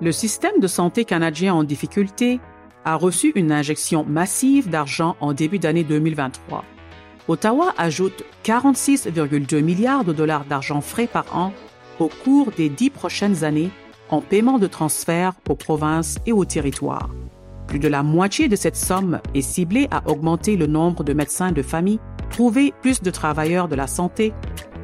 Le système de santé canadien en difficulté a reçu une injection massive d'argent en début d'année 2023. Ottawa ajoute 46,2 milliards de dollars d'argent frais par an au cours des dix prochaines années en paiement de transferts aux provinces et aux territoires. Plus de la moitié de cette somme est ciblée à augmenter le nombre de médecins de famille, trouver plus de travailleurs de la santé,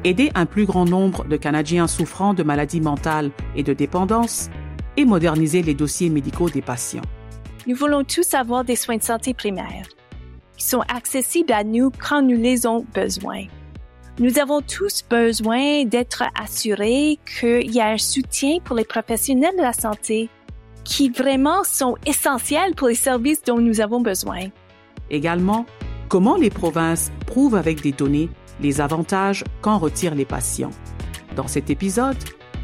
aider un plus grand nombre de Canadiens souffrant de maladies mentales et de dépendance, et moderniser les dossiers médicaux des patients. Nous voulons tous avoir des soins de santé primaires qui sont accessibles à nous quand nous les avons besoin. Nous avons tous besoin d'être assurés qu'il y a un soutien pour les professionnels de la santé qui vraiment sont essentiels pour les services dont nous avons besoin. Également, comment les provinces prouvent avec des données les avantages qu'en retirent les patients. Dans cet épisode,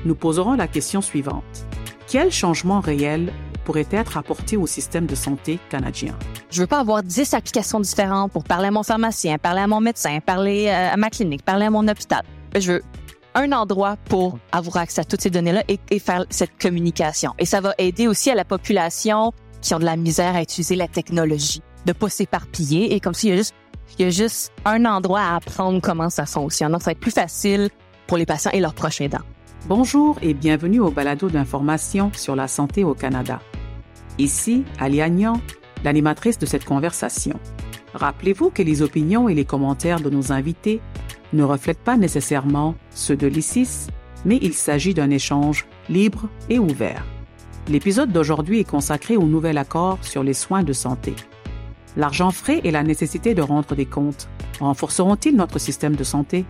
nous poserons la question suivante. Quels changements réels pourraient être apportés au système de santé canadien? Je veux pas avoir 10 applications différentes pour parler à mon pharmacien, parler à mon médecin, parler euh, à ma clinique, parler à mon hôpital. Je veux un endroit pour avoir accès à toutes ces données-là et, et, faire cette communication. Et ça va aider aussi à la population qui ont de la misère à utiliser la technologie, de pas s'éparpiller. Et comme s'il y a juste, il y a juste un endroit à apprendre comment ça fonctionne. Donc, ça va être plus facile pour les patients et leurs proches aidants. Bonjour et bienvenue au balado d'information sur la santé au Canada. Ici, Ali Agnan, l'animatrice de cette conversation. Rappelez-vous que les opinions et les commentaires de nos invités ne reflètent pas nécessairement ceux de l'ICIS, mais il s'agit d'un échange libre et ouvert. L'épisode d'aujourd'hui est consacré au nouvel accord sur les soins de santé. L'argent frais et la nécessité de rendre des comptes renforceront-ils notre système de santé?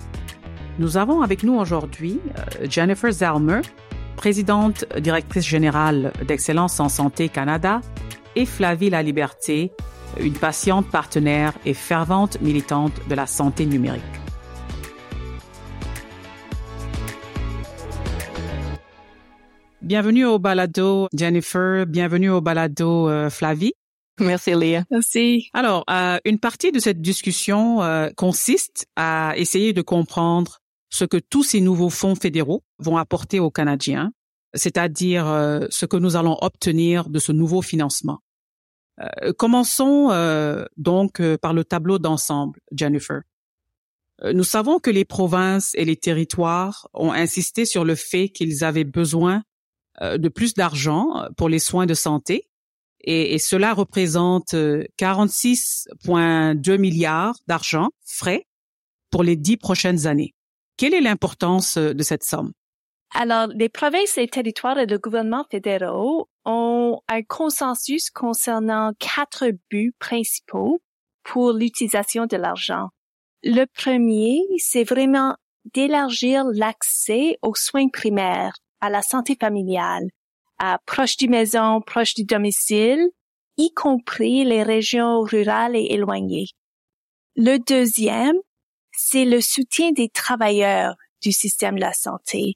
Nous avons avec nous aujourd'hui euh, Jennifer Zalmer, présidente directrice générale d'Excellence en Santé Canada, et Flavie La Liberté, une patiente partenaire et fervente militante de la santé numérique. Bienvenue au balado, Jennifer. Bienvenue au balado, euh, Flavie. Merci, Léa. Merci. Alors, euh, une partie de cette discussion euh, consiste à essayer de comprendre ce que tous ces nouveaux fonds fédéraux vont apporter aux Canadiens, c'est-à-dire euh, ce que nous allons obtenir de ce nouveau financement. Euh, commençons euh, donc par le tableau d'ensemble, Jennifer. Nous savons que les provinces et les territoires ont insisté sur le fait qu'ils avaient besoin de plus d'argent pour les soins de santé et, et cela représente 46,2 milliards d'argent frais pour les dix prochaines années. Quelle est l'importance de cette somme? Alors, les provinces, les territoires et le gouvernement fédéraux ont un consensus concernant quatre buts principaux pour l'utilisation de l'argent. Le premier, c'est vraiment d'élargir l'accès aux soins primaires, à la santé familiale, à proche du maison, proche du domicile, y compris les régions rurales et éloignées. Le deuxième, c'est le soutien des travailleurs du système de la santé.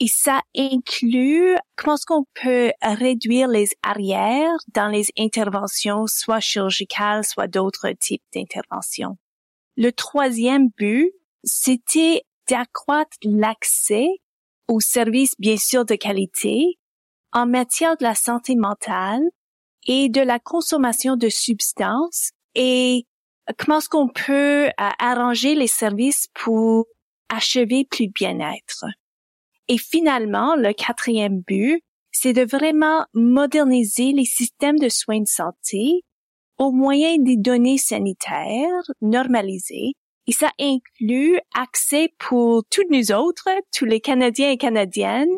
Et ça inclut comment est-ce qu'on peut réduire les arrières dans les interventions, soit chirurgicales, soit d'autres types d'interventions. Le troisième but, c'était d'accroître l'accès aux services, bien sûr, de qualité en matière de la santé mentale et de la consommation de substances et comment est-ce qu'on peut euh, arranger les services pour achever plus bien-être? Et finalement, le quatrième but, c'est de vraiment moderniser les systèmes de soins de santé au moyen des données sanitaires normalisées. Et ça inclut accès pour tous nous autres, tous les Canadiens et Canadiennes,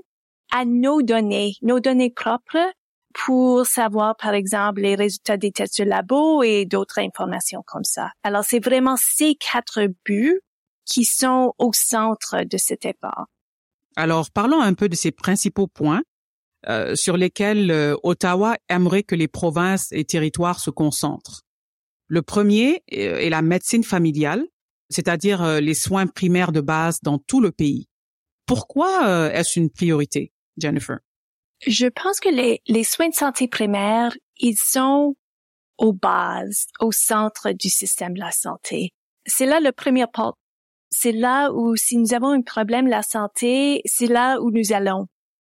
à nos données, nos données propres pour savoir, par exemple, les résultats des tests de labo et d'autres informations comme ça. Alors, c'est vraiment ces quatre buts qui sont au centre de cet effort. Alors, parlons un peu de ces principaux points euh, sur lesquels euh, Ottawa aimerait que les provinces et territoires se concentrent. Le premier euh, est la médecine familiale, c'est-à-dire euh, les soins primaires de base dans tout le pays. Pourquoi est-ce une priorité, Jennifer? Je pense que les, soins de santé primaires, ils sont aux bases, au centre du système de la santé. C'est là le premier pas. C'est là où si nous avons un problème de la santé, c'est là où nous allons.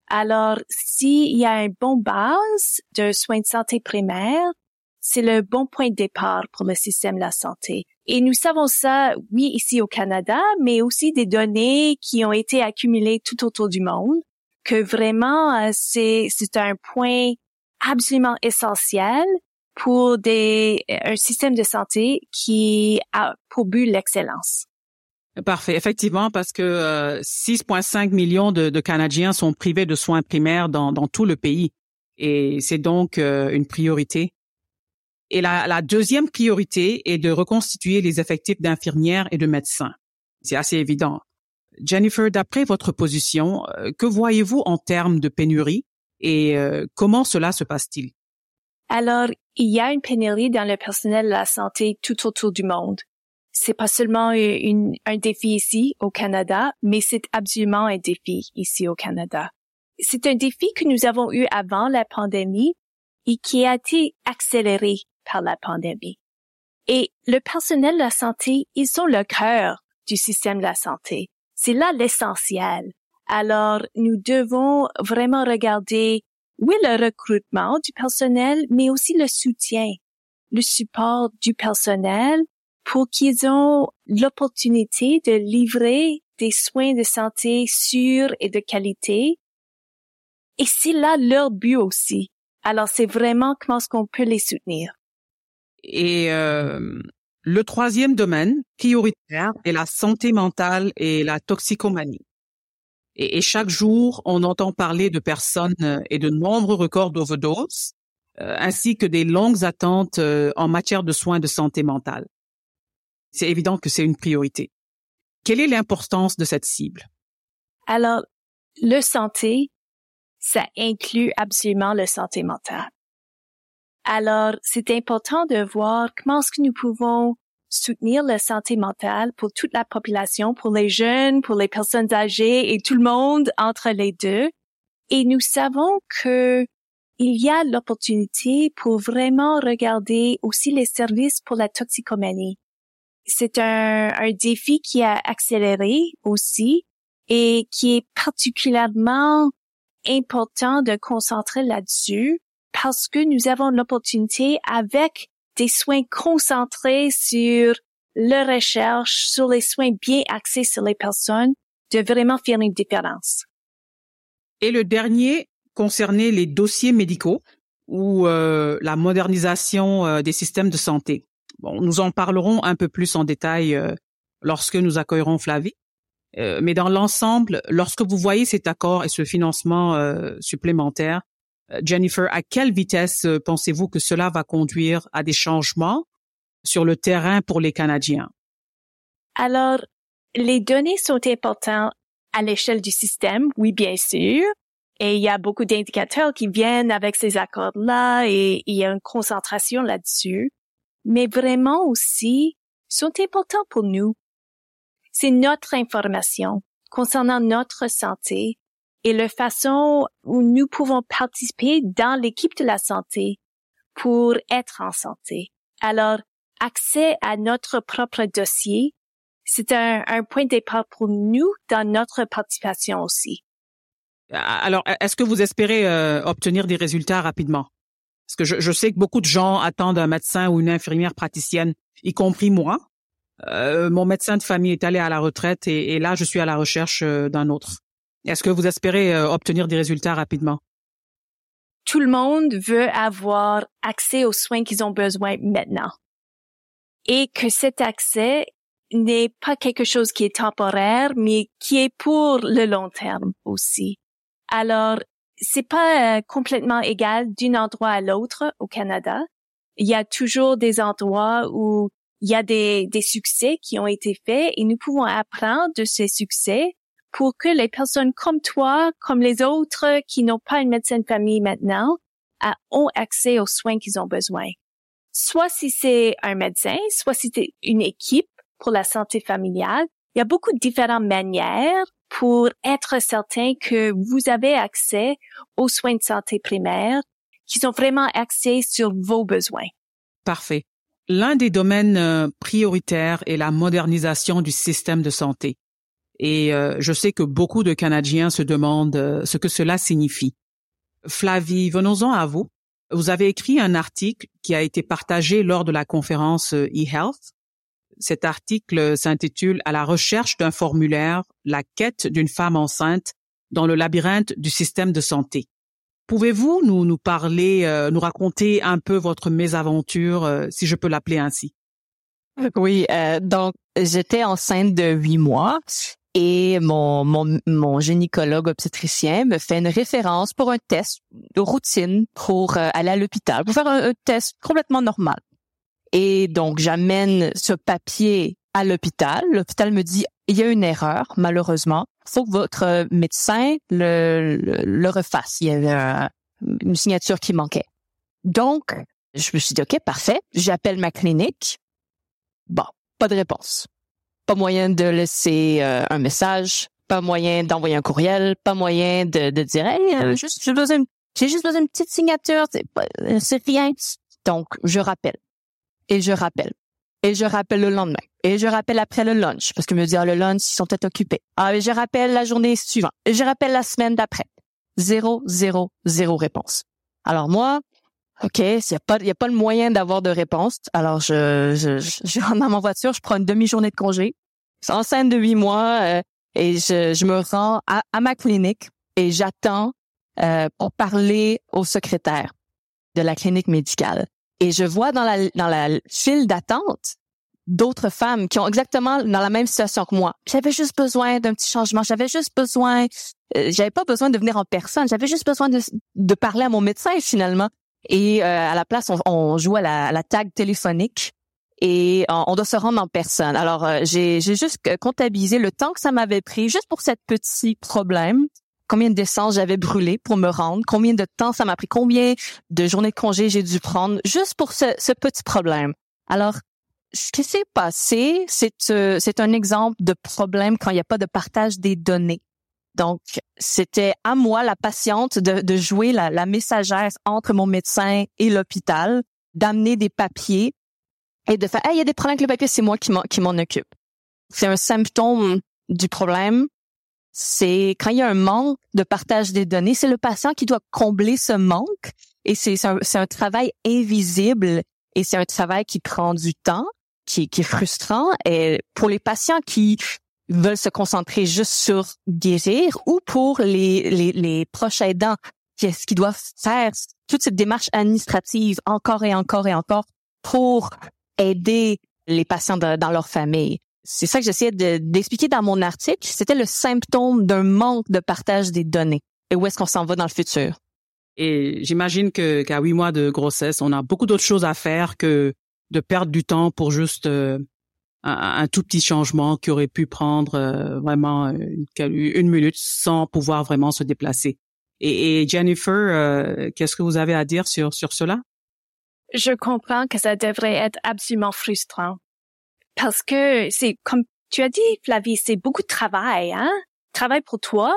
Alors, s'il y a un bon base de soins de santé primaire, c'est le bon point de départ pour le système de la santé. Et nous savons ça, oui, ici au Canada, mais aussi des données qui ont été accumulées tout autour du monde, que vraiment, euh, c'est, c'est un point absolument essentiel pour des, un système de santé qui a pour but l'excellence. Parfait, effectivement, parce que 6,5 euh, millions de, de, Canadiens sont privés de soins primaires dans, dans tout le pays, et c'est donc euh, une priorité. Et la, la, deuxième priorité est de reconstituer les effectifs d'infirmières et de médecins. C'est assez évident. Jennifer, d'après votre position, euh, que voyez-vous en termes de pénurie et comment cela se passe-t-il? Alors, il y a une pénurie dans le personnel de la santé tout autour du monde c'est pas seulement une, un défi ici au Canada, mais c'est absolument un défi ici au Canada. C'est un défi que nous avons eu avant la pandémie et qui a été accéléré par la pandémie. Et le personnel de la santé, ils sont le cœur du système de la santé. C'est là l'essentiel. Alors, nous devons vraiment regarder, oui, le recrutement du personnel, mais aussi le soutien, le support du personnel pour qu'ils ont l'opportunité de livrer des soins de santé sûrs et de qualité. Et c'est là leur but aussi. Alors c'est vraiment comment est-ce qu'on peut les soutenir. Et euh, le troisième domaine prioritaire est la santé mentale et la toxicomanie. Et, chaque jour, on entend parler de personnes et de nombreux records d'overdose, euh, ainsi que des longues attentes euh, en matière de soins de santé mentale c'est évident que c'est une priorité. Quelle est l'importance de cette cible? Alors, le santé, ça inclut absolument le santé mentale. Alors, c'est important de voir comment est-ce que nous pouvons soutenir la santé mentale pour toute la population, pour les jeunes, pour les personnes âgées et tout le monde entre les deux. Et nous savons que il y a l'opportunité pour vraiment regarder aussi les services pour la toxicomanie c'est un, un défi qui a accéléré aussi et qui est particulièrement important de concentrer là-dessus parce que nous avons l'opportunité avec des soins concentrés sur la recherche, sur les soins bien axés sur les personnes, de vraiment faire une différence. Et le dernier concernait les dossiers médicaux ou euh, la modernisation euh, des systèmes de santé. Bon, nous en parlerons un peu plus en détail euh, lorsque nous accueillerons Flavie. Euh, mais dans l'ensemble, lorsque vous voyez cet accord et ce financement euh, supplémentaire, Jennifer, à quelle vitesse pensez-vous que cela va conduire à des changements sur le terrain pour les Canadiens? Alors, les données sont importantes à l'échelle du système, oui, bien sûr. Et il y a beaucoup d'indicateurs qui viennent avec ces accords-là et il y a une concentration là-dessus mais vraiment aussi sont importants pour nous. C'est notre information concernant notre santé et la façon où nous pouvons participer dans l'équipe de la santé pour être en santé. Alors, accès à notre propre dossier, c'est un, point de départ pour nous dans notre participation aussi. Alors, est-ce que vous espérez euh, obtenir des résultats rapidement? Parce que je, je, sais que beaucoup de gens attendent un médecin ou une infirmière praticienne, y compris moi. Euh, mon médecin de famille est allé à la retraite et, et là, je suis à la recherche euh, d'un autre. Est-ce que vous espérez euh, obtenir des résultats rapidement? Tout le monde veut avoir accès aux soins qu'ils ont besoin maintenant. Et que cet accès n'est pas quelque chose qui est temporaire, mais qui est pour le long terme aussi. Alors, c'est pas euh, complètement égal d'un endroit à l'autre au Canada. Il y a toujours des endroits où il y a des, des succès qui ont été faits et nous pouvons apprendre de ces succès pour que les personnes comme toi, comme les autres qui n'ont pas une médecin de famille maintenant, ont accès aux soins qu'ils ont besoin. Soit si c'est un médecin, soit si c'est une équipe pour la santé familiale. Il y a beaucoup de différentes manières pour être certain que vous avez accès aux soins de santé primaires qui sont vraiment axés sur vos besoins. Parfait. L'un des domaines euh, prioritaires est la modernisation du système de santé. Et euh, je sais que beaucoup de Canadiens se demandent euh, ce que cela signifie. Flavie, venons-en à vous. Vous avez écrit un article qui a été partagé lors de la conférence euh, e-health. Cet article s'intitule À la recherche d'un formulaire, la quête d'une femme enceinte dans le labyrinthe du système de santé. Pouvez-vous nous, nous parler, euh, nous raconter un peu votre mésaventure, euh, si je peux l'appeler ainsi? Oui, euh, donc j'étais enceinte de huit mois et mon, mon, mon gynécologue obstétricien me fait une référence pour un test de routine pour aller à l'hôpital, pour faire un, test complètement normal. Et donc j'amène ce papier à l'hôpital. L'hôpital me dit il y a une erreur, malheureusement faut que votre médecin le, le, refasse. Il y avait une signature qui manquait. Donc, je me suis dit, OK, parfait. J'appelle ma clinique. Bon, pas de réponse. Pas moyen de laisser euh, un message, pas moyen d'envoyer un courriel, pas moyen de, de dire, hey, euh, juste, j'ai besoin, j'ai juste besoin d'une petite signature, c'est, euh, c'est rien. Donc, je rappelle. Et je rappelle. Et je rappelle le lendemain. Et je rappelle après le lunch, parce que me dire le lunch, ils sont peut-être occupés. Ah, et je rappelle la journée suivante. Et je rappelle la semaine d'après. Zéro, zéro, zéro réponse. Alors moi, OK, il n'y a pas, y a pas le moyen d'avoir de réponse. Alors je, je, je, rentre dans ma voiture, je prends une demi-journée de congé. C'est enceinte de huit mois euh, et je, je me rends à, à ma clinique et j'attends euh, pour parler au secrétaire de la clinique médicale. Et je vois dans la, dans la file d'attente d'autres femmes qui ont exactement dans la même situation que moi. J'avais juste besoin d'un petit changement. J'avais juste besoin, euh, j'avais pas besoin de venir en personne. J'avais juste besoin de, de parler à mon médecin finalement. Et euh, à la place, on, on joue à la, la, tag téléphonique et on, doit se rendre en personne. Alors euh, j'ai juste comptabilisé le temps que ça m'avait pris juste pour cette petit problème combien d'essence j'avais brûlé pour me rendre, combien de temps ça m'a pris, combien de journées de congé j'ai dû prendre juste pour ce, ce petit problème? Alors, ce qui s'est passé, c'est euh, c'est un exemple de problème quand il n'y a pas de partage des données. Donc, c'était à moi, la patiente, de, jouer la, la messagère entre mon médecin et l'hôpital, d'amener des papiers et de faire, hey, il y a des problèmes avec le papier, c'est moi qui m'en occupe. C'est un symptôme du problème c'est quand il y a un manque de partage des données, c'est le patient qui doit combler ce manque et c'est un, un, travail invisible et c'est un travail qui prend du temps, qui, qui est frustrant et pour les patients qui veulent se concentrer juste sur guérir ou pour les, les, les proches aidants qui, qui doivent faire? Toute cette démarche administrative encore et encore et encore pour aider les patients dans leur famille c'est ça que j'essayais d'expliquer dans mon article. C'était le symptôme d'un manque de partage des données. Et où est-ce qu'on s'en va dans le futur? Et j'imagine qu'à huit mois de grossesse, on a beaucoup d'autres choses à faire que de perdre du temps pour juste euh, un, tout petit changement qui aurait pu prendre euh, vraiment une, une, minute sans pouvoir vraiment se déplacer. Et, et Jennifer, euh, qu'est-ce que vous avez à dire sur sur cela? Je comprends que ça devrait être absolument frustrant parce que c'est comme tu as dit, Flavie, c'est beaucoup de travail, hein? Travail pour toi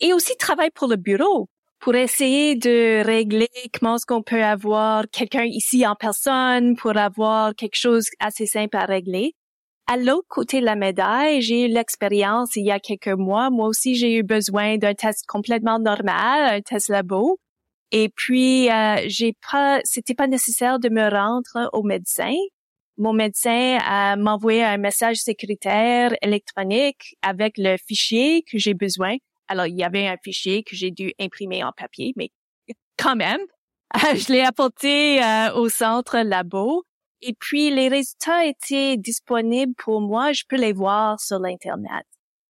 et aussi travail pour le bureau pour essayer de régler comment est-ce qu'on peut avoir quelqu'un ici en personne pour avoir quelque chose assez simple à régler. À l'autre côté de la médaille, j'ai eu l'expérience il y a quelques mois. Moi aussi, j'ai eu besoin d'un test complètement normal, un test labo. Et puis, euh, j'ai pas, c'était pas nécessaire de me rendre au médecin mon médecin a m'envoyé un message sécuritaire électronique avec le fichier que j'ai besoin. Alors, il y avait un fichier que j'ai dû imprimer en papier, mais quand même, je l'ai apporté euh, au centre labo. Et puis, les résultats étaient disponibles pour moi. Je peux les voir sur l'Internet.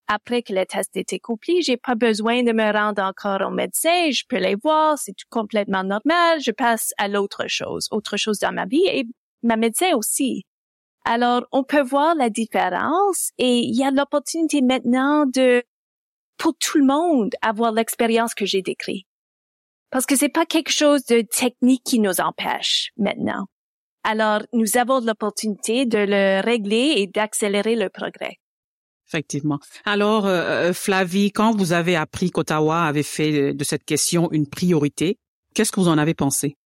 Après que le test était accompli, j'ai pas besoin de me rendre encore au médecin. Je peux les voir. C'est tout complètement normal. Je passe à l'autre chose, autre chose dans ma vie. Et ma médecin aussi. Alors, on peut voir la différence et il y a l'opportunité maintenant de, pour tout le monde, avoir l'expérience que j'ai décrite. Parce que c'est pas quelque chose de technique qui nous empêche maintenant. Alors, nous avons l'opportunité de le régler et d'accélérer le progrès. Effectivement. Alors, euh, euh, Flavie, quand vous avez appris qu'Ottawa avait fait de cette question une priorité, qu'est-ce que vous en avez pensé?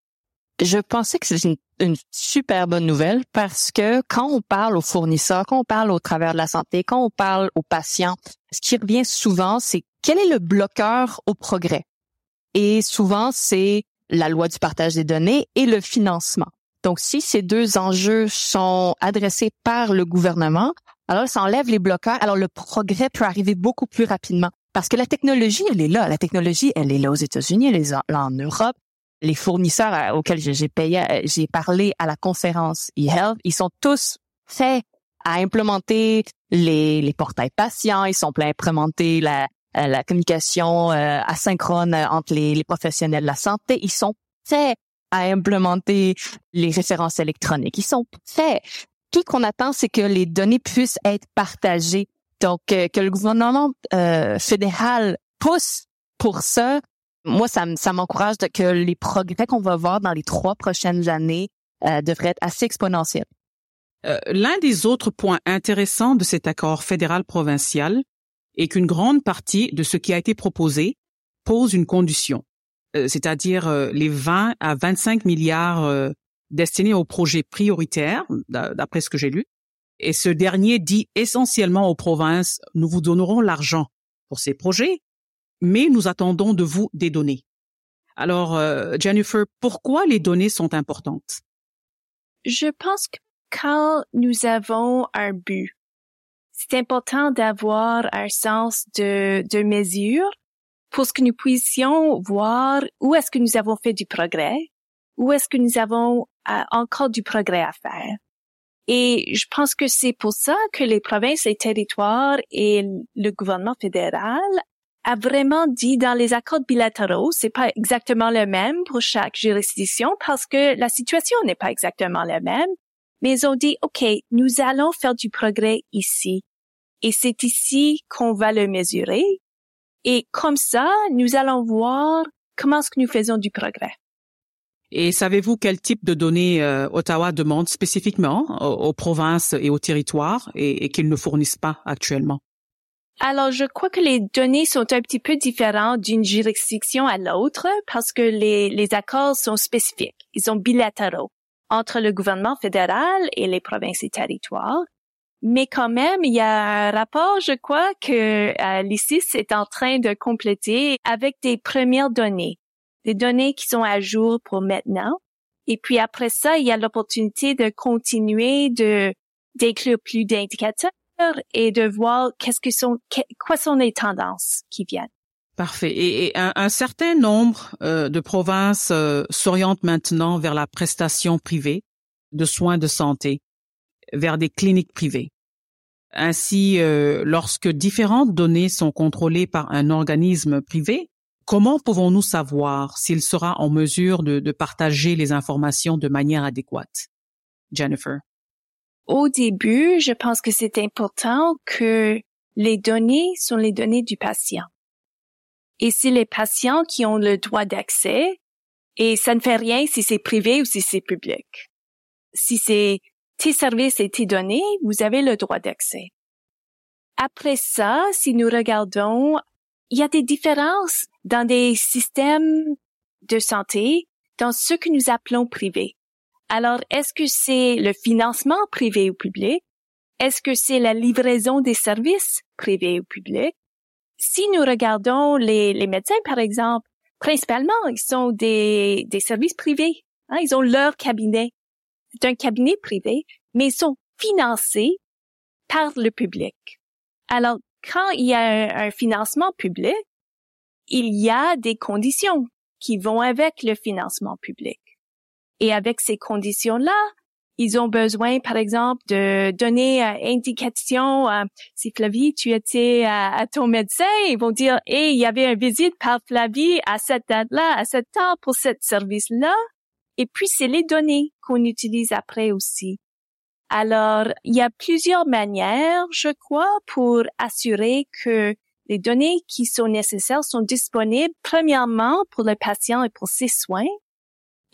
Je pensais que c'était une, super bonne nouvelle parce que quand on parle aux fournisseurs, quand on parle au travers de la santé, quand on parle aux patients, ce qui revient souvent, c'est quel est le bloqueur au progrès? Et souvent, c'est la loi du partage des données et le financement. Donc, si ces deux enjeux sont adressés par le gouvernement, alors ça enlève les bloqueurs. Alors, le progrès peut arriver beaucoup plus rapidement. Parce que la technologie, elle est là. La technologie, elle est là aux États-Unis, elle est là en Europe. Les fournisseurs euh, auxquels j'ai payé, euh, j'ai parlé à la conférence eHealth, ils sont tous faits à implémenter les, les portails patients, ils sont prêts à implémenter la, euh, la communication asynchrone entre les, les professionnels de la santé. Ils sont faits à implémenter les références électroniques. Ils sont faits. Tout qu'on attend, c'est que les données puissent être partagées donc, euh, que le gouvernement euh, fédéral pousse pour ça, moi, ça, ça m'encourage que les progrès qu'on va voir dans les trois prochaines années euh, devraient être assez exponentiels. L'un des autres points intéressants de cet accord fédéral-provincial est qu'une grande partie de ce qui a été proposé pose une condition, c'est-à-dire les 20 à 25 milliards destinés aux projets prioritaires, d'après ce que j'ai lu, et ce dernier dit essentiellement aux provinces, nous vous donnerons l'argent pour ces projets, mais nous attendons de vous des données. Alors, euh, Jennifer, pourquoi les données sont importantes? Je pense que quand nous avons un but, c'est important d'avoir un sens de, de mesure pour que nous puissions voir où est-ce que nous avons fait du progrès, où est-ce que nous avons euh, encore du progrès à faire. Et je pense que c'est pour ça que les provinces, les territoires et le gouvernement fédéral a vraiment dit dans les accords bilatéraux, c'est pas exactement le même pour chaque juridiction parce que la situation n'est pas exactement la même, mais ils ont dit, OK, nous allons faire du progrès ici. Et c'est ici qu'on va le mesurer. Et comme ça, nous allons voir comment est-ce que nous faisons du progrès. Et savez-vous quel type de données euh, Ottawa demande spécifiquement aux, provinces et aux territoires et, et qu'ils ne fournissent pas actuellement? Alors, je crois que les données sont un petit peu différentes d'une juridiction à l'autre parce que les, les accords sont spécifiques. Ils sont bilatéraux entre le gouvernement fédéral et les provinces et territoires. Mais quand même, il y a un rapport, je crois, que euh, l'ICIS est en train de compléter avec des premières données des données qui sont à jour pour maintenant. Et puis après ça, il y a l'opportunité de continuer de d'inclure plus d'indicateurs et de voir qu'est-ce que sont quoi sont les tendances qui viennent. Parfait. Et, un, certain nombre euh, de provinces euh, s'orientent maintenant vers la prestation privée de soins de santé, vers des cliniques privées. Ainsi, euh, lorsque différentes données sont contrôlées par un organisme privé, Comment pouvons-nous savoir s'il sera en mesure de, partager les informations de manière adéquate? Jennifer. Au début, je pense que c'est important que les données sont les données du patient. Et c'est les patients qui ont le droit d'accès, et ça ne fait rien si c'est privé ou si c'est public. Si c'est tes services et tes données, vous avez le droit d'accès. Après ça, si nous regardons il y a des différences dans des systèmes de santé dans ce que nous appelons privé. Alors, est-ce que c'est le financement privé ou public? Est-ce que c'est la livraison des services privés ou publics? Si nous regardons les, médecins, par exemple, principalement, ils sont des, des services privés. Hein, ils ont leur cabinet. C'est un cabinet privé, mais ils sont financés par le public. Alors, quand il y a un, financement public, il y a des conditions qui vont avec le financement public. Et avec ces conditions-là, ils ont besoin, par exemple, de donner euh, indication. Euh, si Flavie, tu étais à, ton médecin, ils vont dire, et il y avait une visite par Flavie à cette date-là, à cette temps pour ce service-là. Et puis, c'est les données qu'on utilise après aussi. Alors, il y a plusieurs manières, je crois, pour assurer que les données qui sont nécessaires sont disponibles, premièrement, pour le patient et pour ses soins,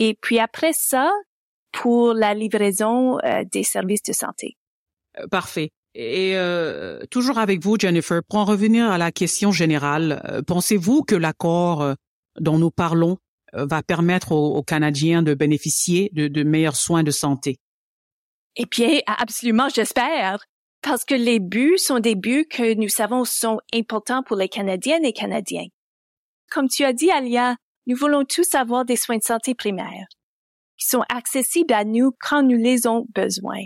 et puis après ça, pour la livraison euh, des services de santé. Euh, parfait. Et euh, toujours avec vous, Jennifer, pour en revenir à la question générale, pensez-vous que l'accord dont nous parlons va permettre aux, Canadiens de bénéficier de, de meilleurs soins de santé? Eh bien, absolument, j'espère. Parce que les buts sont des buts que nous savons sont importants pour les Canadiennes et Canadiens. Comme tu as dit, Alia, nous voulons tous avoir des soins de santé primaires qui sont accessibles à nous quand nous les avons besoin.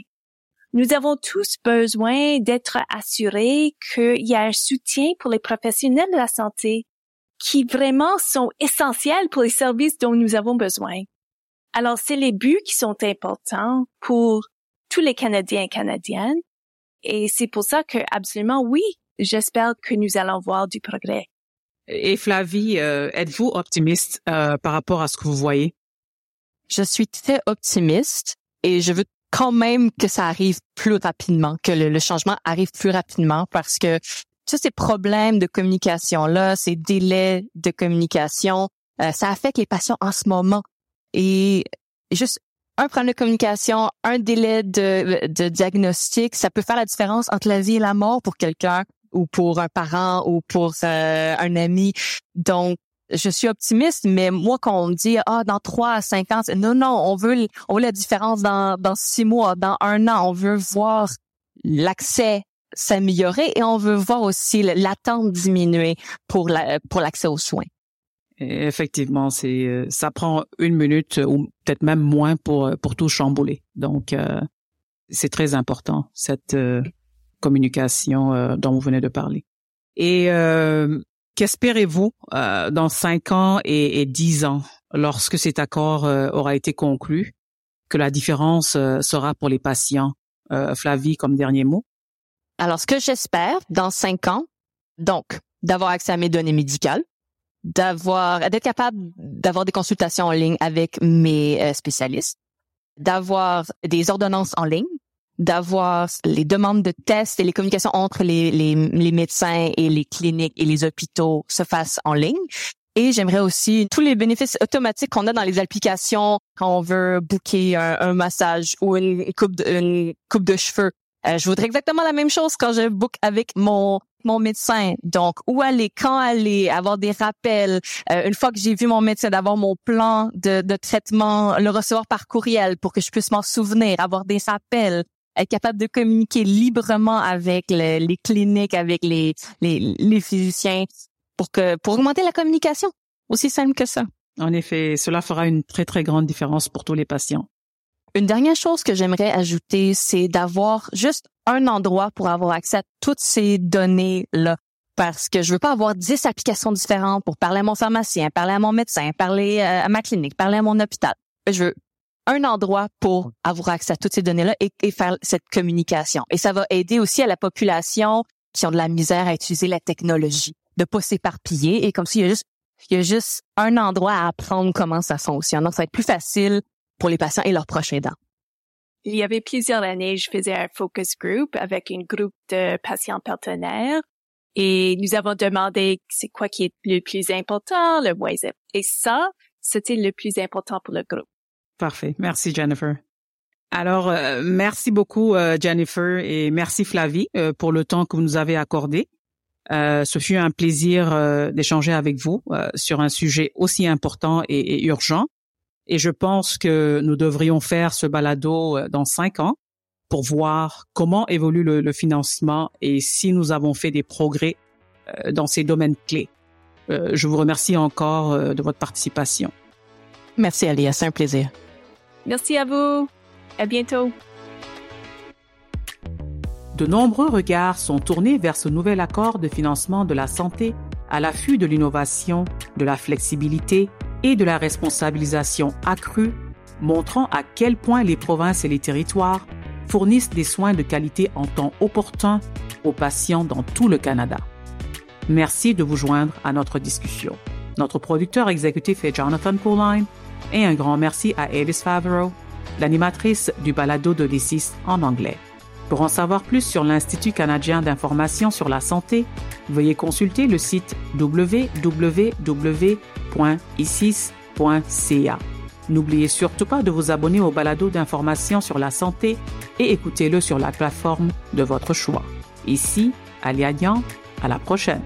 Nous avons tous besoin d'être assurés qu'il y a un soutien pour les professionnels de la santé qui vraiment sont essentiels pour les services dont nous avons besoin. Alors, c'est les buts qui sont importants pour tous les Canadiens et Canadiennes. Et c'est pour ça que, absolument, oui, j'espère que nous allons voir du progrès. Et Flavie, euh, êtes-vous optimiste euh, par rapport à ce que vous voyez? Je suis très optimiste et je veux quand même que ça arrive plus rapidement, que le, changement arrive plus rapidement parce que tous ces problèmes de communication là, ces délais de communication, euh, ça affecte les patients en ce moment. Et juste un problème de communication, un délai de, de diagnostic, ça peut faire la différence entre la vie et la mort pour quelqu'un ou pour un parent ou pour euh, un ami. Donc, je suis optimiste, mais moi, quand on me dit, ah, dans trois à cinq ans, non, non, on veut, on veut la différence dans, dans six mois, dans un an. On veut voir l'accès s'améliorer et on veut voir aussi l'attente diminuer pour la, pour l'accès aux soins. Effectivement, c'est euh, ça prend une minute ou peut-être même moins pour pour tout chambouler. Donc euh, c'est très important cette euh, communication dont vous venez de parler. Et Qu'espérez-vous euh, dans cinq ans et, dix ans lorsque cet accord euh, aura été conclu, que la différence euh, sera pour les patients? Flavie, comme dernier mot? Alors, ce que j'espère dans cinq ans, donc, d'avoir accès à mes données médicales, d'avoir, d'être capable d'avoir des consultations en ligne avec mes spécialistes, d'avoir des ordonnances en ligne, d'avoir les demandes de tests et les communications entre les, les, les, médecins et les cliniques et les hôpitaux se fassent en ligne. Et j'aimerais aussi tous les bénéfices automatiques qu'on a dans les applications quand on veut booker un, massage ou une coupe de, une coupe de cheveux. Euh, je voudrais exactement la même chose quand je book avec mon mon médecin. Donc, où aller, quand aller, avoir des rappels. Euh, une fois que j'ai vu mon médecin, d'avoir mon plan de, de traitement, le recevoir par courriel pour que je puisse m'en souvenir, avoir des rappels être capable de communiquer librement avec les cliniques, avec les, les, les physiciens pour que pour augmenter la communication. Aussi simple que ça. En effet, cela fera une très très grande différence pour tous les patients. Une dernière chose que j'aimerais ajouter, c'est d'avoir juste un endroit pour avoir accès à toutes ces données-là. Parce que je veux pas avoir dix applications différentes pour parler à mon pharmacien, parler à mon médecin, parler euh, à ma clinique, parler à mon hôpital. Je veux un endroit pour avoir accès à toutes ces données-là et, faire cette communication. Et ça va aider aussi à la population qui ont de la misère à utiliser la technologie, de pas s'éparpiller et comme s'il y a juste il y a juste un endroit à apprendre comment ça fonctionne. Donc, ça va être plus facile pour les patients et leurs prochains dents. Il y avait plusieurs années, je faisais un focus group avec un groupe de patients partenaires et nous avons demandé c'est quoi qui est le plus important, le moins et ça, c'était le plus important pour le groupe. Parfait. Merci, Jennifer. Alors, euh, merci beaucoup, euh, Jennifer, et merci, Flavie, euh, pour le temps que vous nous avez accordé. ce fut un plaisir d'échanger avec vous sur un sujet aussi important et, urgent. Et je pense que nous devrions faire ce balado dans cinq ans pour voir comment évolue le, le financement et si nous avons fait des progrès dans ces domaines clés. je vous remercie encore de votre participation. Merci, Alia. C'est un plaisir. Merci à vous. À bientôt. De nombreux regards sont tournés vers ce nouvel accord de financement de la santé à l'affût de l'innovation, de la flexibilité et de la responsabilisation accrue, montrant à quel point les provinces et les territoires fournissent des soins de qualité en temps opportun aux patients dans tout le Canada. Merci de vous joindre à notre discussion. Notre producteur exécutif est Jonathan Pauline et un grand merci à Alice Favreau, l'animatrice du balado de d'Odyssis en anglais. Pour en savoir plus sur l'Institut canadien d'information sur la santé, veuillez consulter le site www.icis.ca. N'oubliez surtout pas de vous abonner au balado d'information sur la santé et écoutez-le sur la plateforme de votre choix. Ici, Alia à la prochaine.